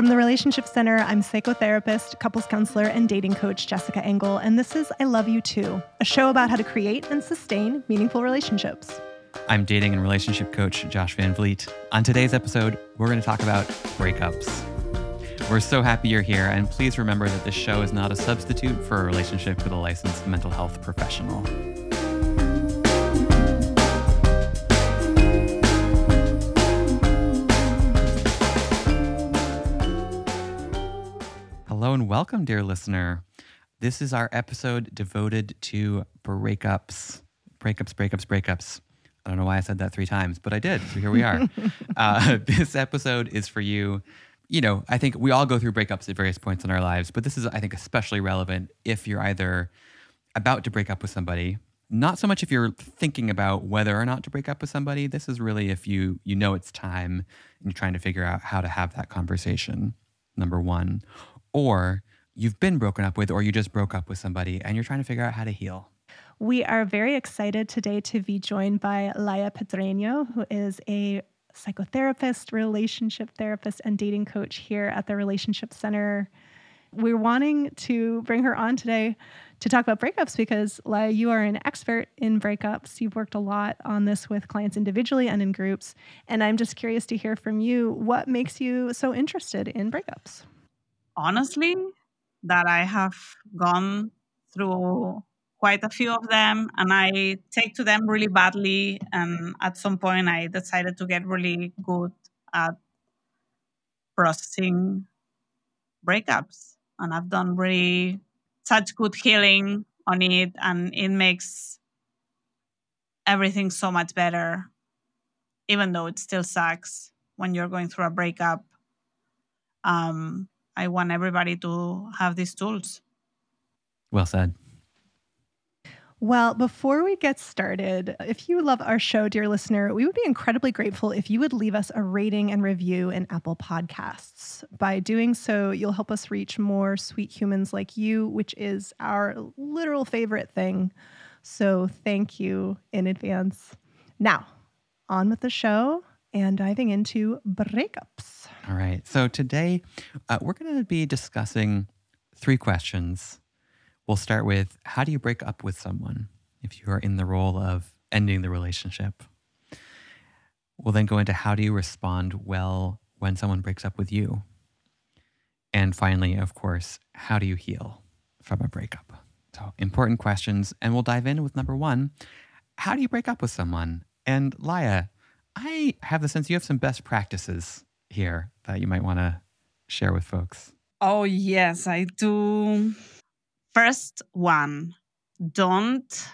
From the Relationship Center, I'm psychotherapist, couples counselor, and dating coach Jessica Engel, and this is I Love You Too, a show about how to create and sustain meaningful relationships. I'm dating and relationship coach Josh Van Vliet. On today's episode, we're going to talk about breakups. We're so happy you're here, and please remember that this show is not a substitute for a relationship with a licensed mental health professional. Hello and welcome, dear listener. This is our episode devoted to breakups. Breakups, breakups, breakups. I don't know why I said that three times, but I did. So here we are. uh, this episode is for you. You know, I think we all go through breakups at various points in our lives, but this is, I think, especially relevant if you're either about to break up with somebody. Not so much if you're thinking about whether or not to break up with somebody. This is really if you you know it's time and you're trying to figure out how to have that conversation. Number one, or you've been broken up with, or you just broke up with somebody and you're trying to figure out how to heal. We are very excited today to be joined by Laia Pedreño, who is a psychotherapist, relationship therapist, and dating coach here at the Relationship Center. We're wanting to bring her on today to talk about breakups because, Laia, you are an expert in breakups. You've worked a lot on this with clients individually and in groups. And I'm just curious to hear from you what makes you so interested in breakups? Honestly that I have gone through quite a few of them and I take to them really badly. And at some point, I decided to get really good at processing breakups. And I've done really such good healing on it, and it makes everything so much better, even though it still sucks when you're going through a breakup. Um, I want everybody to have these tools. Well said. Well, before we get started, if you love our show, dear listener, we would be incredibly grateful if you would leave us a rating and review in Apple Podcasts. By doing so, you'll help us reach more sweet humans like you, which is our literal favorite thing. So thank you in advance. Now, on with the show and diving into breakups. All right. So today uh, we're going to be discussing three questions. We'll start with how do you break up with someone if you are in the role of ending the relationship? We'll then go into how do you respond well when someone breaks up with you? And finally, of course, how do you heal from a breakup? So, important questions. And we'll dive in with number one How do you break up with someone? And Laia, I have the sense you have some best practices here that you might want to share with folks. Oh, yes, I do. First one, don't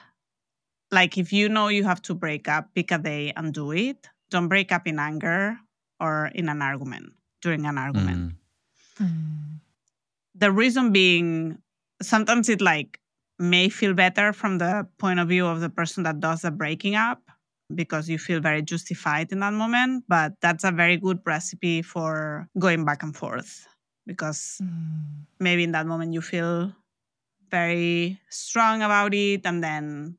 like if you know you have to break up, pick a day and do it. Don't break up in anger or in an argument, during an argument. Mm. Mm. The reason being, sometimes it like may feel better from the point of view of the person that does the breaking up because you feel very justified in that moment. But that's a very good recipe for going back and forth because mm. maybe in that moment you feel very strong about it and then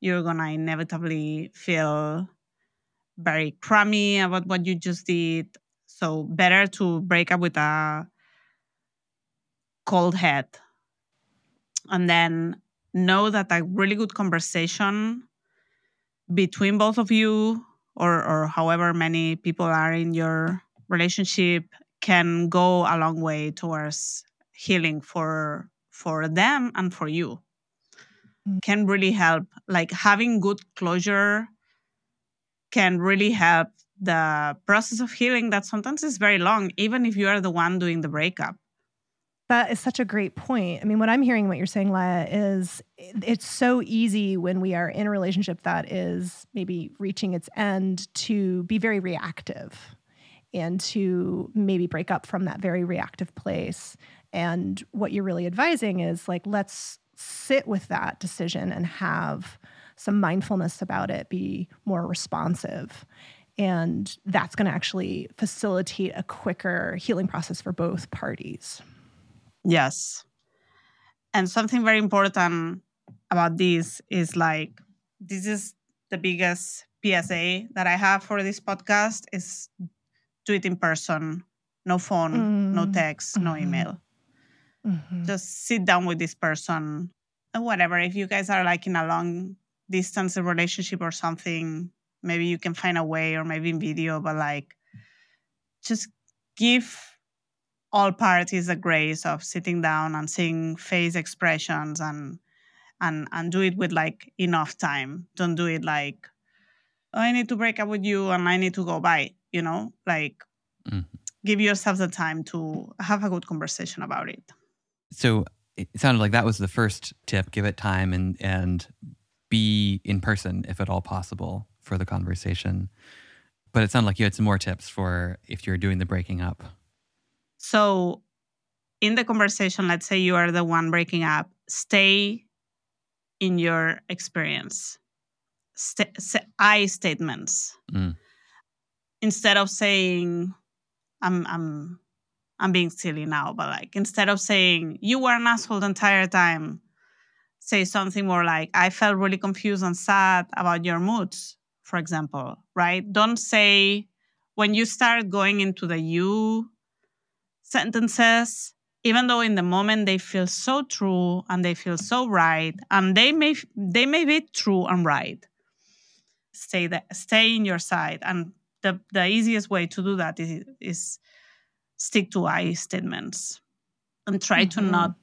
you're gonna inevitably feel very crummy about what you just did. So better to break up with a cold head and then know that a really good conversation between both of you or or however many people are in your relationship can go a long way towards healing for for them and for you. Mm. can really help. Like having good closure can really help the process of healing that sometimes is very long even if you are the one doing the breakup that is such a great point. I mean, what I'm hearing, what you're saying, Laia, is it's so easy when we are in a relationship that is maybe reaching its end to be very reactive and to maybe break up from that very reactive place. And what you're really advising is like, let's sit with that decision and have some mindfulness about it, be more responsive. And that's going to actually facilitate a quicker healing process for both parties. Yes. And something very important about this is like this is the biggest PSA that I have for this podcast is do it in person no phone, no Mm, text, no mhm. email. Mhm. Just sit down with this person and whatever. If you guys are like in a long distance relationship or something, maybe you can find a way or maybe in video, but like just give all parties the grace of sitting down and seeing face expressions and and and do it with like enough time. Don't do it like oh, I need to break up with you and I need to go by, you know? Like Mhm. give yourself the time to have a good conversation about it. So it sounded like that was the first tip. Give it time and and be in person if at all possible for the conversation. But it sounded like you had some more tips for if you're doing the breaking up. So, in the conversation, let's say you are the one breaking up, stay in your experience. Say, I statements Mm. instead of saying, "I'm I'm I'm being silly now," but like instead of saying you were an asshole the entire time, say something more like, "I felt really confused and sad about your moods," for example. Right? Don't say when you start going into the you sentences even though in the moment they feel so true and they feel so right and they may they may be true and right. Stay there stay in your side and the, the easiest way to do that is, is stick to i statements and try to Mhm. not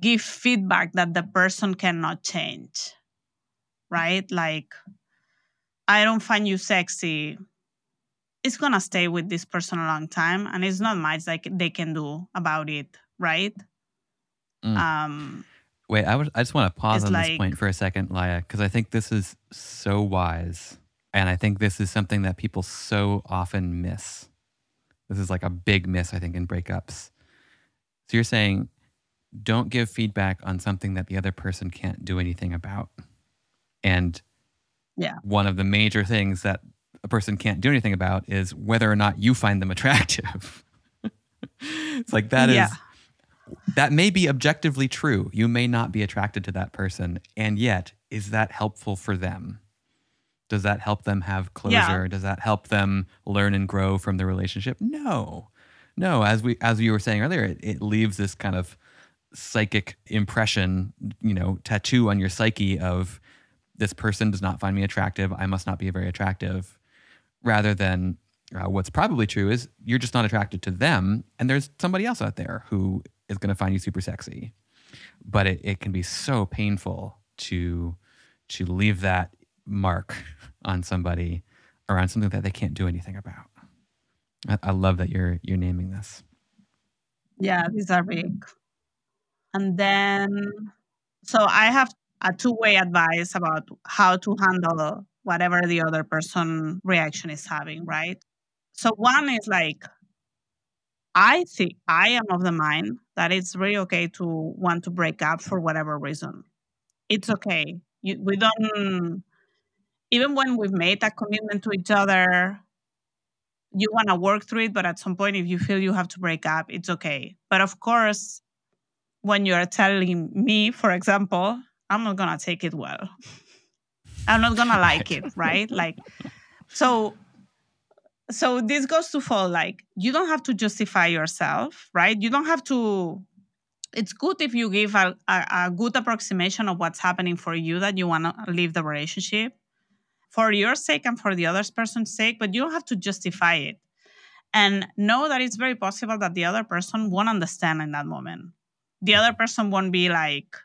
give feedback that the person cannot change right? Like i don't find you sexy it's gonna stay with this person a long time and it's not much like they can do about it right Mm. um Wait, I, would, I just want to pause on this point for a second, Laia, because I think this is so wise. And I think this is something that people so often miss. This is like a big miss, I think, in breakups. So you're saying don't give feedback on something that the other person can't do anything about. And Yeah. one of the major things that a person can't do anything about is whether or not you find them attractive. it's like that is Yeah. that may be objectively true. You may not be attracted to that person. And yet, is that helpful for them? Does that help them have closure? Does that help them learn and grow from the relationship? No. No, as we as you were saying earlier, it, it leaves this kind of psychic impression, you know, tattoo on your psyche of this person does not find me attractive. I must not be very attractive. Rather than uh, what's probably true is you're just not attracted to them, and there's somebody else out there who is going to find you super sexy. But it, it can be so painful to to leave that mark on somebody around something that they can't do anything about. I, I love that you're you're naming this. Yeah, these are big. And then, so I have a two way advice about how to handle whatever the other person reaction is having, right? So, one is like, I think I am of the mind that it's really okay to want to break up for whatever reason. It's okay. You, we don't, even when we've made a commitment to each other, you want to work through it, but at some point, if you feel you have to break up, it's okay. But of course, when you're telling me, for example, I'm not gonna take it well. I'm not gonna like it, right? Like, so, so this goes to fall like you don't have to justify yourself, right? You don't have to. It's good if you give a, a, a good approximation of what's happening for you that you want to leave the relationship for your sake and for the other person's sake, but you don't have to justify it. And know that it's very possible that the other person won't understand in that moment. The other person won't be like,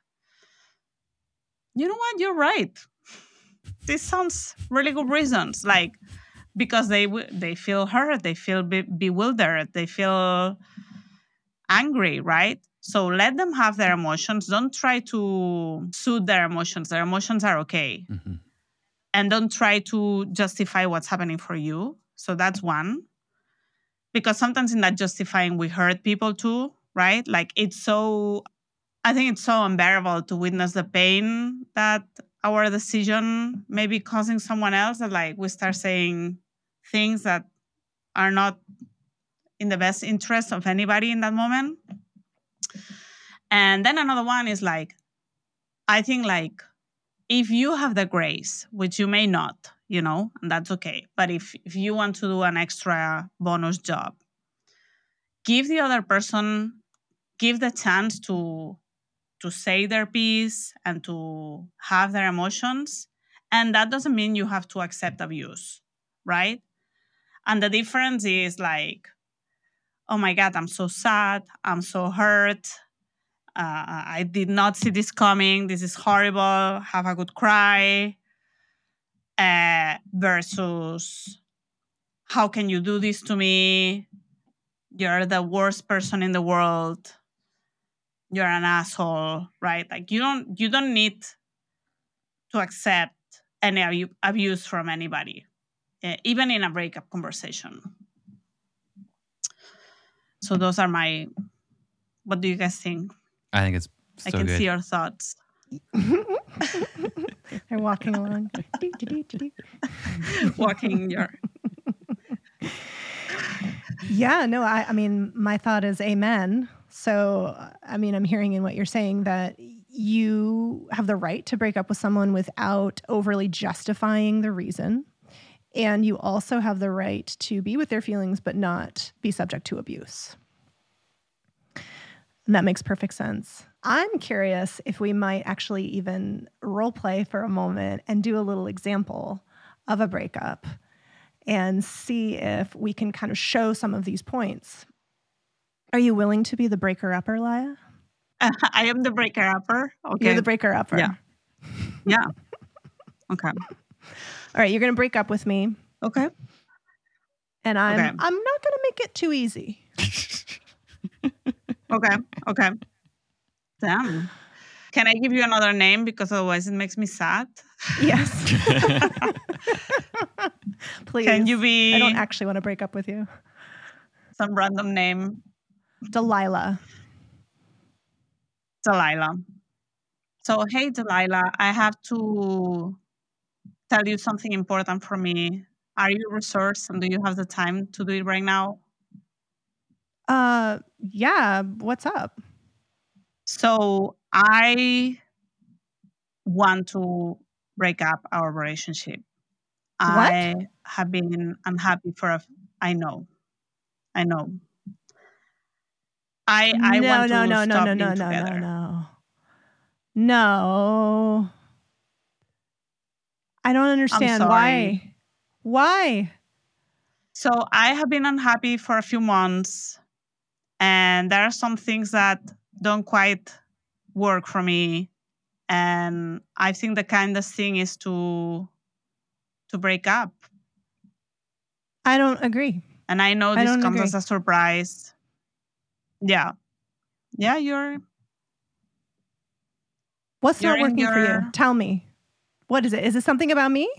you know what, you're right. This sounds really good reasons. Like, because they they feel hurt, they feel be- bewildered, they feel angry, right? So let them have their emotions. Don't try to soothe their emotions. Their emotions are okay Mhm. and don't try to justify what's happening for you. So that's one. Because sometimes in that justifying, we hurt people too, right? Like it's so, I think it's so unbearable to witness the pain that our decision may be causing someone else that like we start saying things that are not in the best interest of anybody in that moment. And then another one is like, I think like if you have the grace, which you may not, you know, and that's okay. But if if you want to do an extra bonus job, give the other person give the chance to to say their piece and to have their emotions and that doesn't mean you have to accept abuse right? And the difference is like oh my god i'm so sad i'm so hurt uh, i did not see this coming this is horrible have a good cry uh, versus how can you do this to me? You're the worst person in the world you're an asshole right like you don't you don't need to accept any abuse from anybody uh, even in a breakup conversation so those are my what do you guys think I think it's so i can good. see your thoughts They're walking along. Walking your Yeah, no, I, I mean, my thought is amen. So, I mean, I'm hearing in what you're saying that you have the right to break up with someone without overly justifying the reason. And you also have the right to be with their feelings, but not be subject to abuse. And that makes perfect sense. I'm curious if we might actually even role play for a moment and do a little example of a breakup and see if we can kind of show some of these points. Are you willing to be the breaker upper, Laia? i am the breaker upper okay You're the breaker upper. Yeah. yeah okay All right, you're going to break up with me, okay and I'm Okay. I'm not going to make it too easy. Okay. Okay. Damn. Can I give you another name because otherwise it makes me sad? Yes. Please. Can you be I don't actually want to break up with you. some random name? Delilah. Delilah. So, hey, Delilah, I have to tell you something important for me. Are you resourced and do you have the time to do it right now? Uh yeah, what's up? So, I want to break up our relationship. What? I have been unhappy for a I know. I know. I I no, want no, to no, no, stop no, being no, no, no, together. no. No. I don't understand why. Why? So I have been unhappy for a few months, and there are some things that don't quite work for me. And I think the kindest thing is to to break up. I don't agree. And I know this don't comes agree. as a surprise. Yeah, yeah, you're What's You're not in working for you? Tell me. What is it? Is it something about me?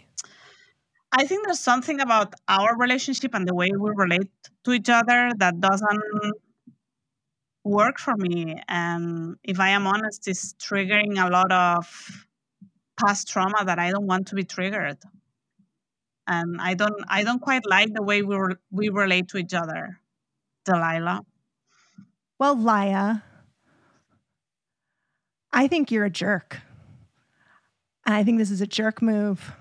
I think there's something about our relationship and the way we relate to each other that doesn't work for me. And if I am honest, it's triggering a lot of past trauma that I don't want to be triggered. And I don't I don't quite like the way we re- we relate to each other. Delilah. Well, Laia, I think you're a jerk. I think this is a jerk move.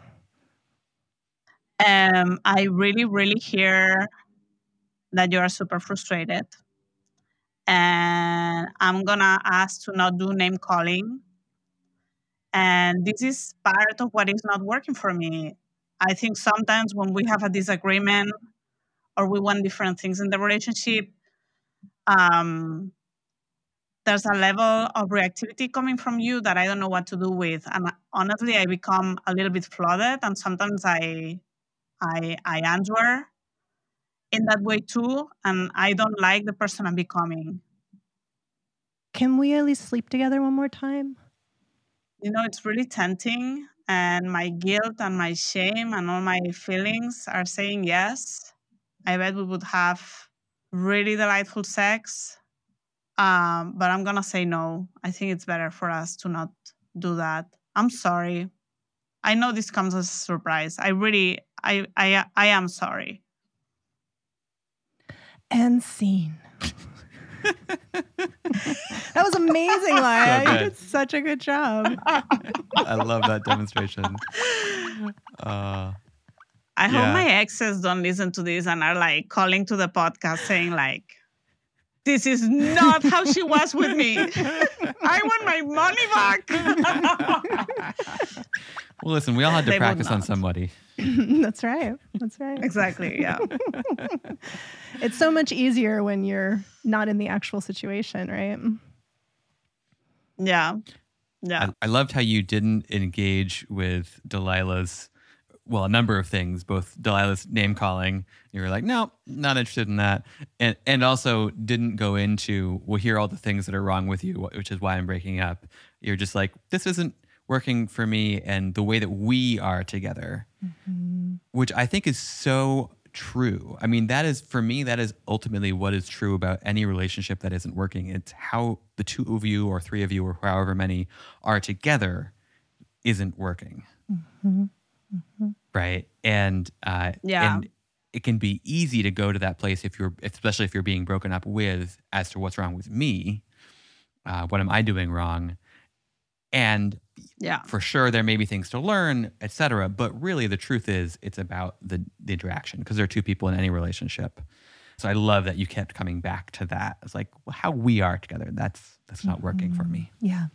Um, I really, really hear that you are super frustrated. And I'm gonna ask to not do name calling. And this is part of what is not working for me. I think sometimes when we have a disagreement or we want different things in the relationship, um, there's a level of reactivity coming from you that I don't know what to do with. And honestly, I become a little bit flooded, and sometimes I I I answer in that way too, and I don't like the person I'm becoming. Can we at least sleep together one more time? You know, it's really tempting, and my guilt and my shame and all my feelings are saying yes. I bet we would have really delightful sex, um, but I'm gonna say no. I think it's better for us to not do that. I'm sorry. I know this comes as a surprise. I really, I, I, I am sorry. And scene. that was amazing, Laia. you did such a good job. I love that demonstration. Uh, I Yeah. hope my exes don't listen to this and are like calling to the podcast saying like, this is not how she was with me. I want my money back. well, listen, we all had to They practice on somebody. That's right. That's right. exactly. Yeah. It's so much easier when you're not in the actual situation, right? Yeah. Yeah. I, I loved how you didn't engage with Delilah's, well, a number of things, both Delilah's name calling. You were like, no, not interested in that. And, and also didn't go into, well, here are all the things that are wrong with you, which is why I'm breaking up. You're just like, this isn't working for me and the way that we are together, mm-hmm. which I think is so true. I mean, that is, for me, that is ultimately what is true about any relationship that isn't working. It's how the two of you or three of you or however many are together isn't working. Mm-hmm. Right. And, uh, Yeah. and it can be easy to go to that place if you're, especially if you're being broken up with as to what's wrong with me. Uh, what am I doing wrong? And Yeah. for sure there may be things to learn et cetera but really the truth is it's about the, the interaction because there are two people in any relationship so i love that you kept coming back to that it's like well, how we are together that's that's not working for me Yeah.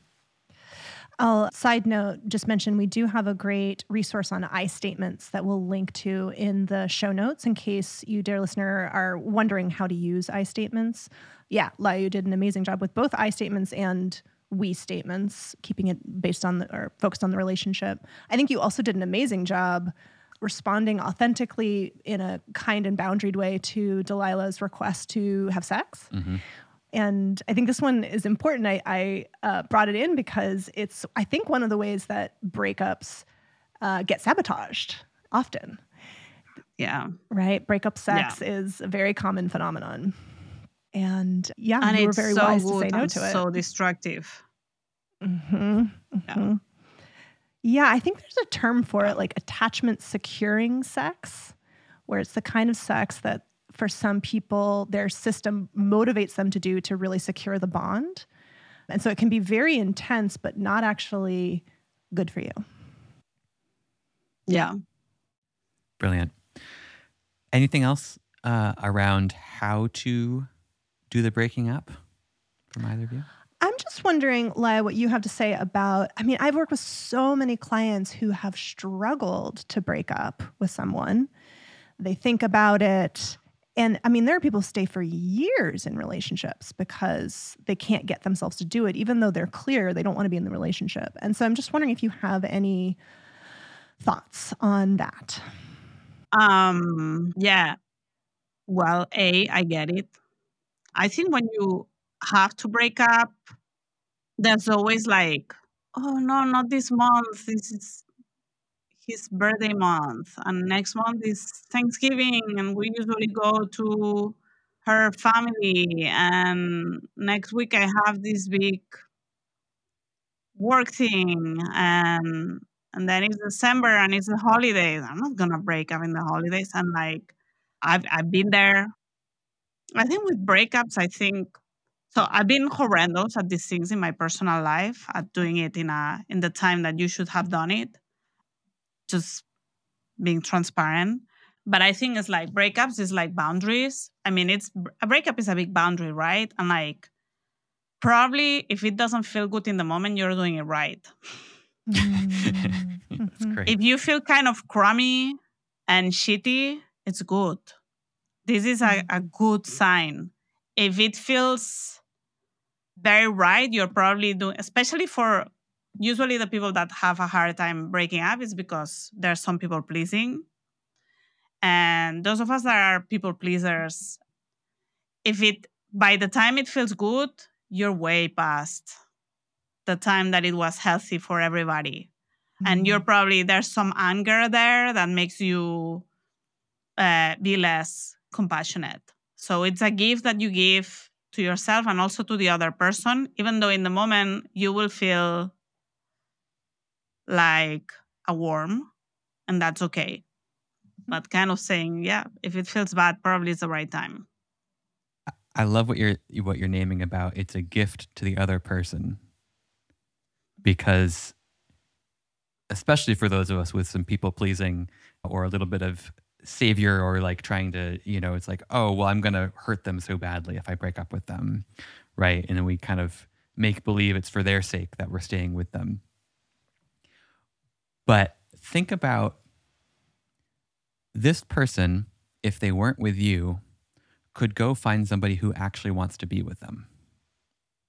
I'll side note, just mention we do have a great resource on I statements that we'll link to in the show notes in case you, dear listener, are wondering how to use I statements. Yeah, Laia did an amazing job with both I statements and we statements, keeping it based on the or focused on the relationship. I think you also did an amazing job responding authentically in a kind and boundaried way to Delilah's request to have sex. Mm-hmm. And I think this one is important. I, I uh, brought it in because it's, I think, one of the ways that breakups uh, get sabotaged often, Yeah. right? Breakup sex is a very common phenomenon. And yeah, And you were very so wise to say no to it. so destructive. hmm Yeah. Yeah, I think there's a term for it, like attachment securing sex, where it's the kind of sex that for some people their system motivates them to do to really secure the bond. And so it can be very intense, but not actually good for you. Yeah. brilliant anything else uh, around how to do the breaking up from either of you I'm just wondering, Laia, what you have to say about. I mean, I've worked with so many clients who have struggled to break up with someone. They think about it. And I mean, there are people who stay for years in relationships because they can't get themselves to do it, even though they're clear they don't want to be in the relationship. And so I'm just wondering if you have any thoughts on that. Um, yeah. Well, A, I get it. I think when you have to break up, there's always like, oh no, not this month. This is his birthday month. And next month is Thanksgiving. And we usually go to her family. And next week I have this big work thing. And and then it's December and it's the holidays. I'm not gonna break up in the holidays. And like I've I've been there. I think with breakups, I think so I've been horrendous at these things in my personal life, at doing it in a in the time that you should have done it. Just being transparent. But I think it's like breakups is like boundaries. I mean, it's a breakup is a big boundary, right? And like probably if it doesn't feel good in the moment, you're doing it right. That's Mhm. great. if you feel kind of crummy and shitty, it's good. This is a, a good sign. If it feels very right, you're probably doing, especially for usually the people that have a hard time breaking up, is because there's some people pleasing. And those of us that are people pleasers, if it, by the time it feels good, you're way past the time that it was healthy for everybody. And you're probably there's some anger there that makes you uh, be less compassionate. So it's a gift that you give to yourself and also to the other person even though in the moment you will feel like a worm and that's okay but kind of saying yeah if it feels bad probably it's the right time I love what you're what you're naming about. It's a gift to the other person because especially for those of us with some people pleasing or a little bit of savior or like trying to, you know, it's like, oh, well, I'm going to hurt them so badly if I break up with them. Right. And then we kind of make believe it's for their sake that we're staying with them. But think about this person, if they weren't with you, could go find somebody who actually wants to be with them.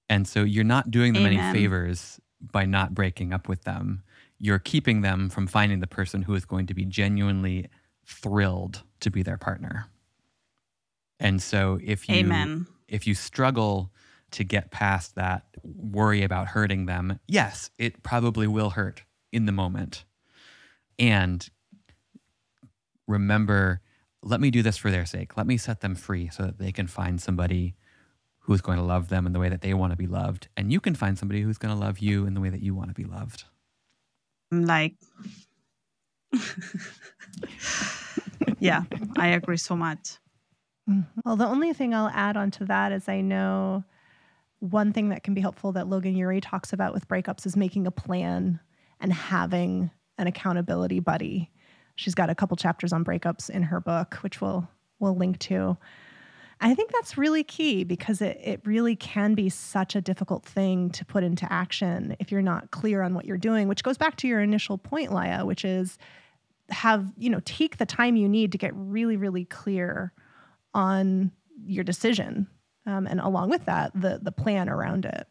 And so you're not doing them Amen. any favors by not breaking up with them. You're keeping them from finding the person who is going to be genuinely thrilled to be their partner. And so if you Amen. if you struggle to get past that worry about hurting them, yes, it probably will hurt in the moment. And remember, let me do this for their sake. Let me set them free so that they can find somebody who's going to love them in the way that they want to be loved. And you can find somebody who's going to love you in the way that you want to be loved. I'm like, yeah, I agree so much. Mhm. Well, the only thing I'll add onto that is I know one thing that can be helpful that Logan Ury talks about with breakups is making a plan and having an accountability buddy. She's got a couple chapters on breakups in her book, which we'll we'll link to. I think that's really key because it, it really can be such a difficult thing to put into action if you're not clear on what you're doing, which goes back to your initial point, Laia, which is have, you know, take the time you need to get really, really clear on your decision. Um, and along with that, the the plan around it.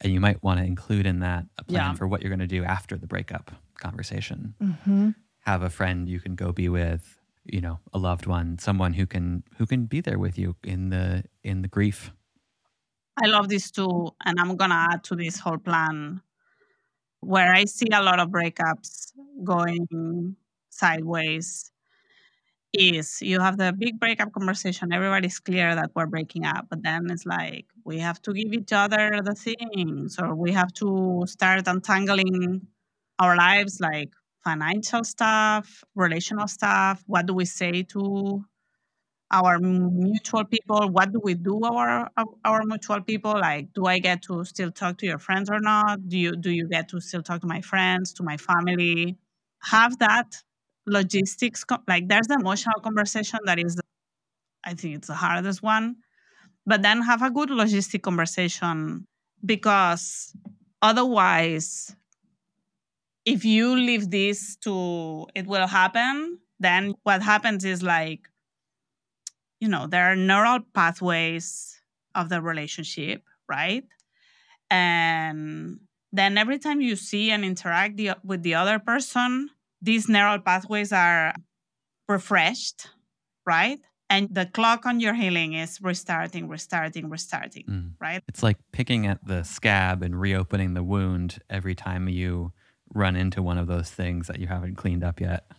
And you might want to include in that a plan Yeah. for what you're going to do after the breakup conversation. Mm-hmm. Have a friend you can go be with, you know, a loved one, someone who can who can be there with you in the in the grief. I love this too. And I'm going to add to this whole plan where I see a lot of breakups going sideways is you have the big breakup conversation. Everybody's clear that we're breaking up, but then it's like we have to give each other the things, or we have to start untangling our lives like financial stuff, relational stuff. What do we say to our mutual people what do we do our our mutual people like do i get to still talk to your friends or not do you do you get to still talk to my friends to my family have that logistics like there's the emotional conversation that is i think it's the hardest one but then have a good logistic conversation because otherwise if you leave this to it will happen then what happens is like you know there are neural pathways of the relationship right? And then every time you see and interact the, with the other person these neural pathways are refreshed right and the clock on your healing is restarting restarting restarting Mm. right It's like picking at the scab and reopening the wound every time you run into one of those things that you haven't cleaned up yet.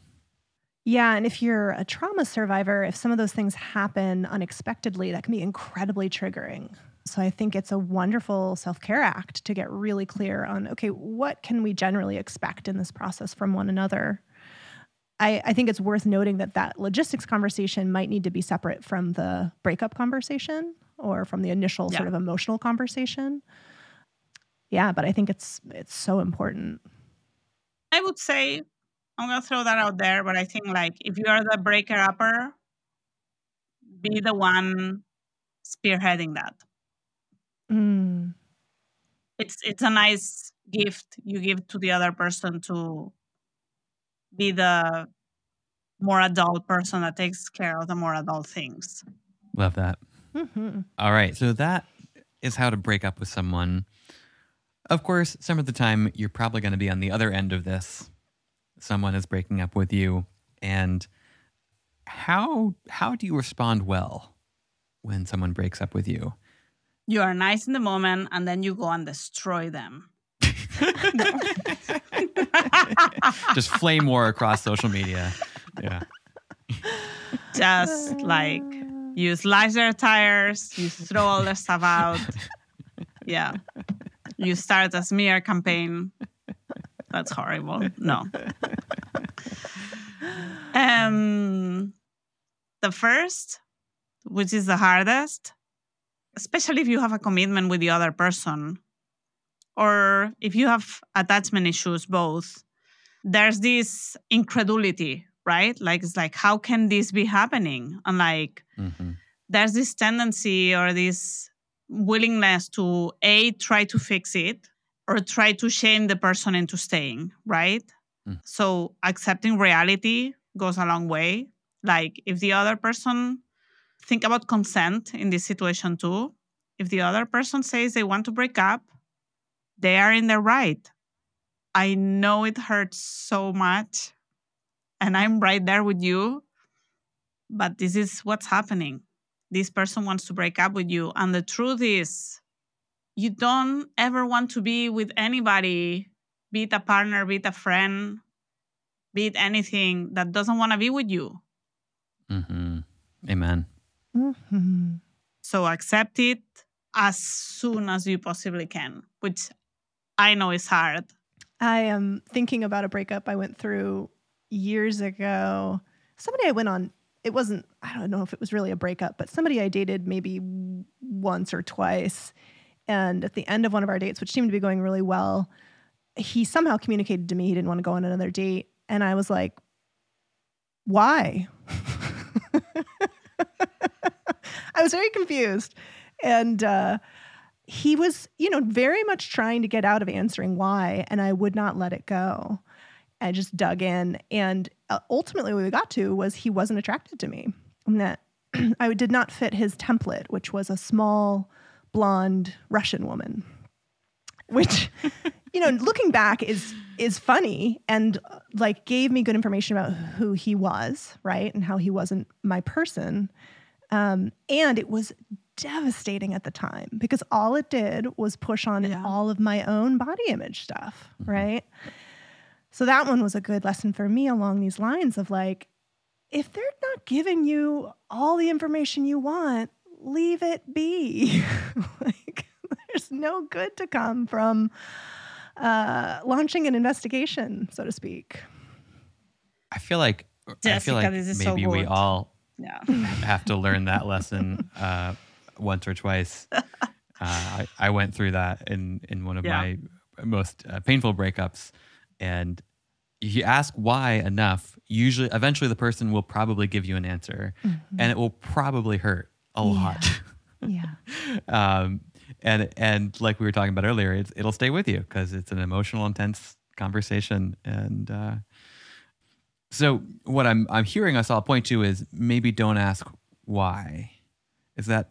Yeah, and if you're a trauma survivor, if some of those things happen unexpectedly, that can be incredibly triggering. So I think it's a wonderful self-care act to get really clear on okay, what can we generally expect in this process from one another? I, I think it's worth noting that that logistics conversation might need to be separate from the breakup conversation or from the initial Yeah. sort of emotional conversation. Yeah, but I think it's it's so important. i would say i'm gonna throw that out there but i think like if you are the breaker upper be the one spearheading that Mm. it's it's a nice gift you give to the other person to be the more adult person that takes care of the more adult things. Love that. Mhm. All right. So that is how to break up with someone. Of course, some of the time you're probably going to be on the other end of this. Someone is breaking up with you and how how do you respond well when someone breaks up with you? You are nice in the moment and then you go and destroy them. Just flame war across social media. Yeah. Just like you slice their tires, you throw all their stuff out. Yeah. You start a smear campaign. That's horrible. No. Um the first, which is the hardest, especially if you have a commitment with the other person or if you have attachment issues both, there's this incredulity, right? Like it's like how can this be happening? And like hmm there's this tendency or this willingness to a try to fix it or try to shame the person into staying right Mm. so accepting reality goes a long way like if the other person think about consent in this situation too if the other person says they want to break up they are in their right i know it hurts so much and i'm right there with you but this is what's happening this person wants to break up with you. And the truth is, you don't ever want to be with anybody, be it a partner, be it a friend, be it anything that doesn't want to be with you. hmm Amen. Hmm So accept it as soon as you possibly can, which I know is hard. I am thinking about a breakup I went through years ago. Somebody I went on, it wasn't, I don't know if it was really a breakup, but somebody I dated maybe once or twice. And at the end of one of our dates, which seemed to be going really well, he somehow communicated to me he didn't want to go on another date. And I was like, why? I was very confused. And uh, he was, you know, very much trying to get out of answering why, and I would not let it go. I just dug in. And uh, ultimately, what we got to was he wasn't attracted to me, and that I did not fit his template, which was a small, blonde Russian woman. Which, you know, looking back is is funny and uh, like gave me good information about who he was, right, and how he wasn't my person. Um, and it was devastating at the time because all it did was push on Yeah. all of my own body image stuff, Mhm. right? So that one was a good lesson for me along these lines of like, if they're not giving you all the information you want, leave it be. like, there's no good to come from uh, launching an investigation, so to speak. I feel like I feel like this is so maybe we all Yeah. have to learn that lesson uh, once or twice. Uh, I, I went through that in in one of Yeah. my most uh, painful breakups, and if you ask why enough, usually eventually the person will probably give you an answer, and it will probably hurt a Yeah. lot. Yeah. um, and and like we were talking about earlier, it's, it'll stay with you because it's an emotional, intense conversation. And uh, so, what I'm I'm hearing us all point to is maybe don't ask why. Is that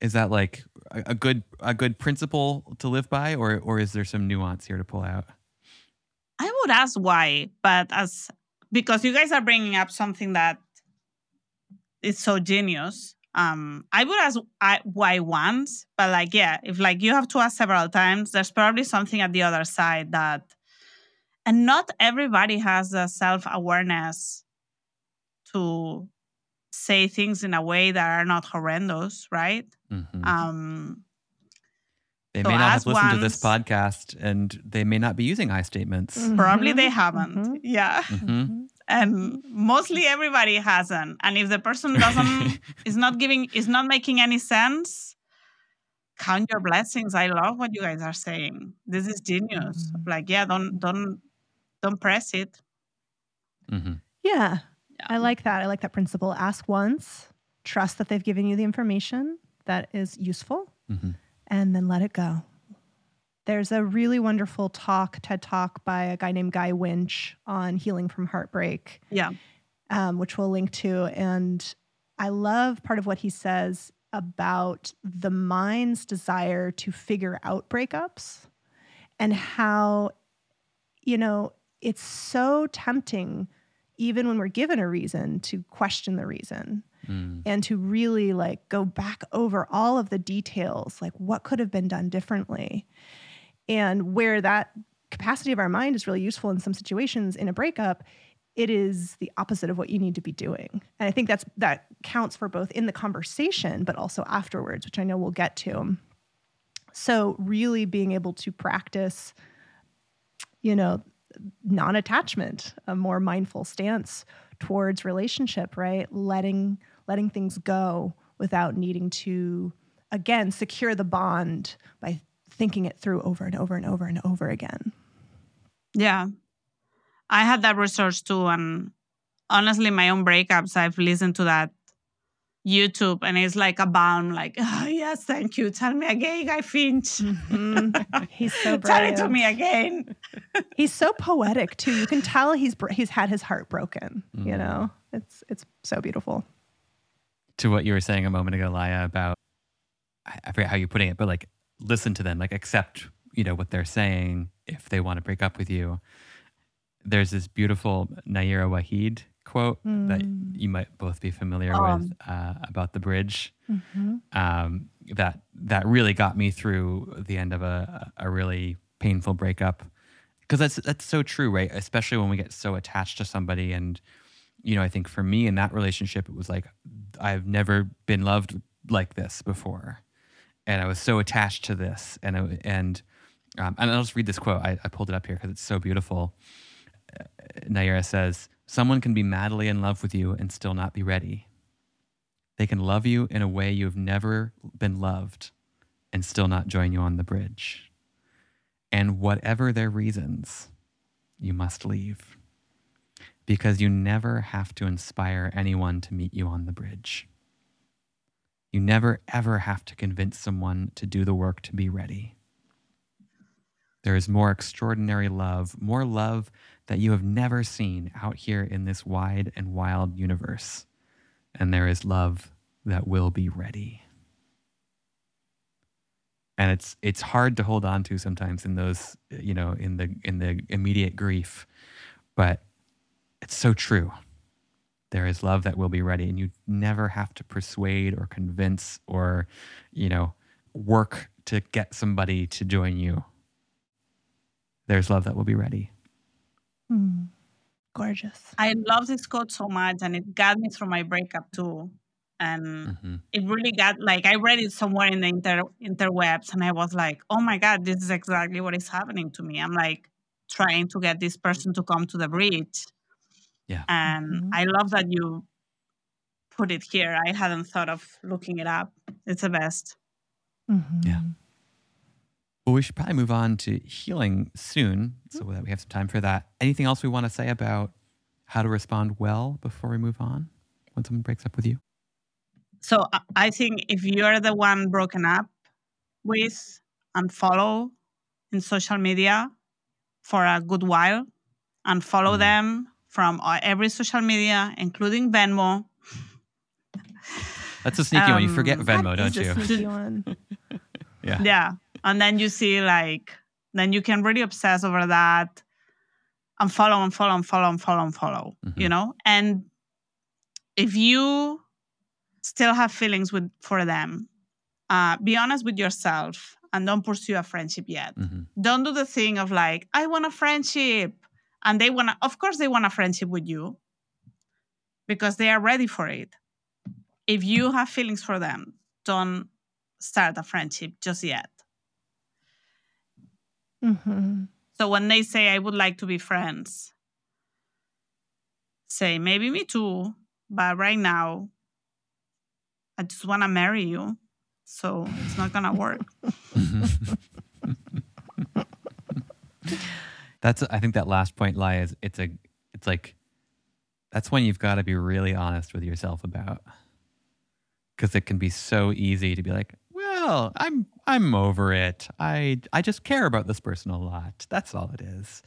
is that like a, good a good principle to live by, or or is there some nuance here to pull out? I would ask why, but as because you guys are bringing up something that is so genius. Um, I would ask why once, but like, yeah, if like you have to ask several times, there's probably something at the other side that, and not everybody has the self awareness to say things in a way that are not horrendous, right? Mhm. Um, they so may not have ask listened to this podcast, and they may not be using I statements. probably Mhm, they haven't. mhm, Yeah. Mhm. and mostly everybody hasn't and if the person doesn't is not giving is not making any sense count your blessings i love what you guys are saying this is genius Mhm. like yeah don't don't don't press it Mhm. Yeah. Yeah. I like that. I like that principle. Ask once, trust that they've given you the information that is useful, Mhm. and then let it go. There's a really wonderful talk, TED talk by a guy named Guy Winch on healing from heartbreak, yeah um, which we'll link to. And I love part of what he says about the mind's desire to figure out breakups and how, you know, it's so tempting, even when we're given a reason, to question the reason Mm. and to really like go back over all of the details, like what could have been done differently. And where that capacity of our mind is really useful in some situations in a breakup, it is the opposite of what you need to be doing. And I think that's that counts for both in the conversation but also afterwards, which I know we'll get to. So really being able to practice you know, non-attachment, a more mindful stance towards relationship, right? Letting letting things go without needing to again secure the bond by thinking it through over and over and over and over again. yeah i had that research too and honestly, my own breakups, I've listened to that YouTube and it's like a bomb, like, oh, yes, thank you. Tell me again, Guy Winch. Mhm. He's so Tell it to me again. He's so poetic too. You can tell he's he's had his heart broken. You Mhm. know, it's it's so beautiful. to what you were saying a moment ago, Laia, about I I forget how you're putting it, but like listen to them, like accept, you know, what they're saying if they want to break up with you. There's this beautiful Nayyirah Waheed quote that Mm. you might both be familiar Um. with uh, about the bridge. Mhm. Um, that that really got me through the end of a a really painful breakup because that's that's so true, right? Especially when we get so attached to somebody and you know, I think for me in that relationship, it was like I've never been loved like this before, and I was so attached to this. And I, and um, and I'll just read this quote. I, I pulled it up here because it's so beautiful. Uh, Nayyirah says, "Someone can be madly in love with you and still not be ready. They can love you in a way you have never been loved, and still not join you on the bridge. And whatever their reasons, you must leave." because you never have to inspire anyone to meet you on the bridge. You never, ever have to convince someone to do the work to be ready. There is more extraordinary love, more love that you have never seen out here in this wide and wild universe. And there is love that will be ready. And it's it's hard to hold on to sometimes in those, you know, in the in the immediate grief. But it's so true. There is love that will be ready, and you never have to persuade or convince or, you know, work to get somebody to join you. There's love that will be ready. Mm. Gorgeous. I love this quote so much and it got me through my breakup too. And hmm it really got like I read it somewhere in the inter interwebs and I was like, oh my God, this is exactly what is happening to me. I'm like trying to get this person to come to the bridge. Yeah. And Mhm. I love that you put it here. I hadn't thought of looking it up. It's the best. Mhm. Yeah. Well, we should probably move on to healing soon so that we have some time for that. Anything else we want to say about how to respond well before we move on when someone breaks up with you? So I- I think if you're the one broken up with, unfollow in social media for a good while, and follow Mm. them from uh, every social media, including Venmo. That's a sneaky one. You forget Um, Venmo, don't you? one. Yeah. Yeah, and then you see like then you can really obsess over that, and follow and follow and follow and follow and follow. You Mhm. know, and if you still have feelings with for them, uh, be honest with yourself and don't pursue a friendship yet. hmm don't do the thing of like i want a friendship and they want to of course they want a friendship with you because they are ready for it if you have feelings for them don't start a friendship just yet Mhm. so when they say i would like to be friends say maybe me too but right now i just want to marry you so it's not gonna work That's I think that last point Laia is it's a it's like that's when you've got to be really honest with yourself about because it can be so easy to be like, well, I'm I'm over it. I I just care about this person a lot. That's all it is.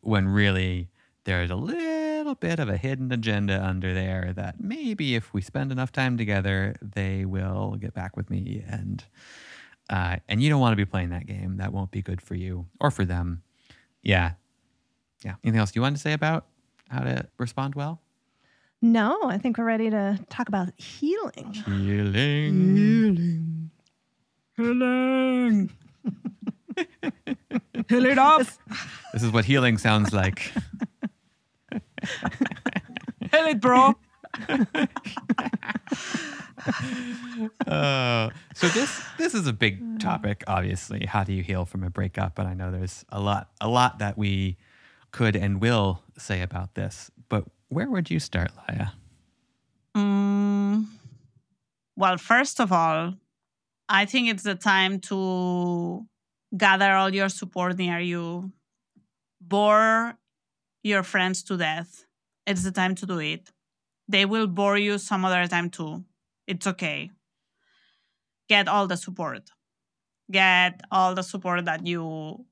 When really there's a little bit of a hidden agenda under there that maybe if we spend enough time together, they will get back with me and uh, and you don't want to be playing that game. That won't be good for you or for them. Yeah. Yeah. Anything else you wanted to say about how to respond well? No, I think we're ready to talk about healing. Healing. healing heal it up This is what healing sounds like. heal it bro Uh, so this this is a big topic, obviously. How do you heal from a breakup? And I know there's a lot a lot that we could and will say about this. But where would you start, Laia? Mm, well, first of all, I think it's the time to gather all your support near you, bore your friends to death. It's the time to do it. They will bore you some other time too. It's okay. Get all the support. Get all the support that you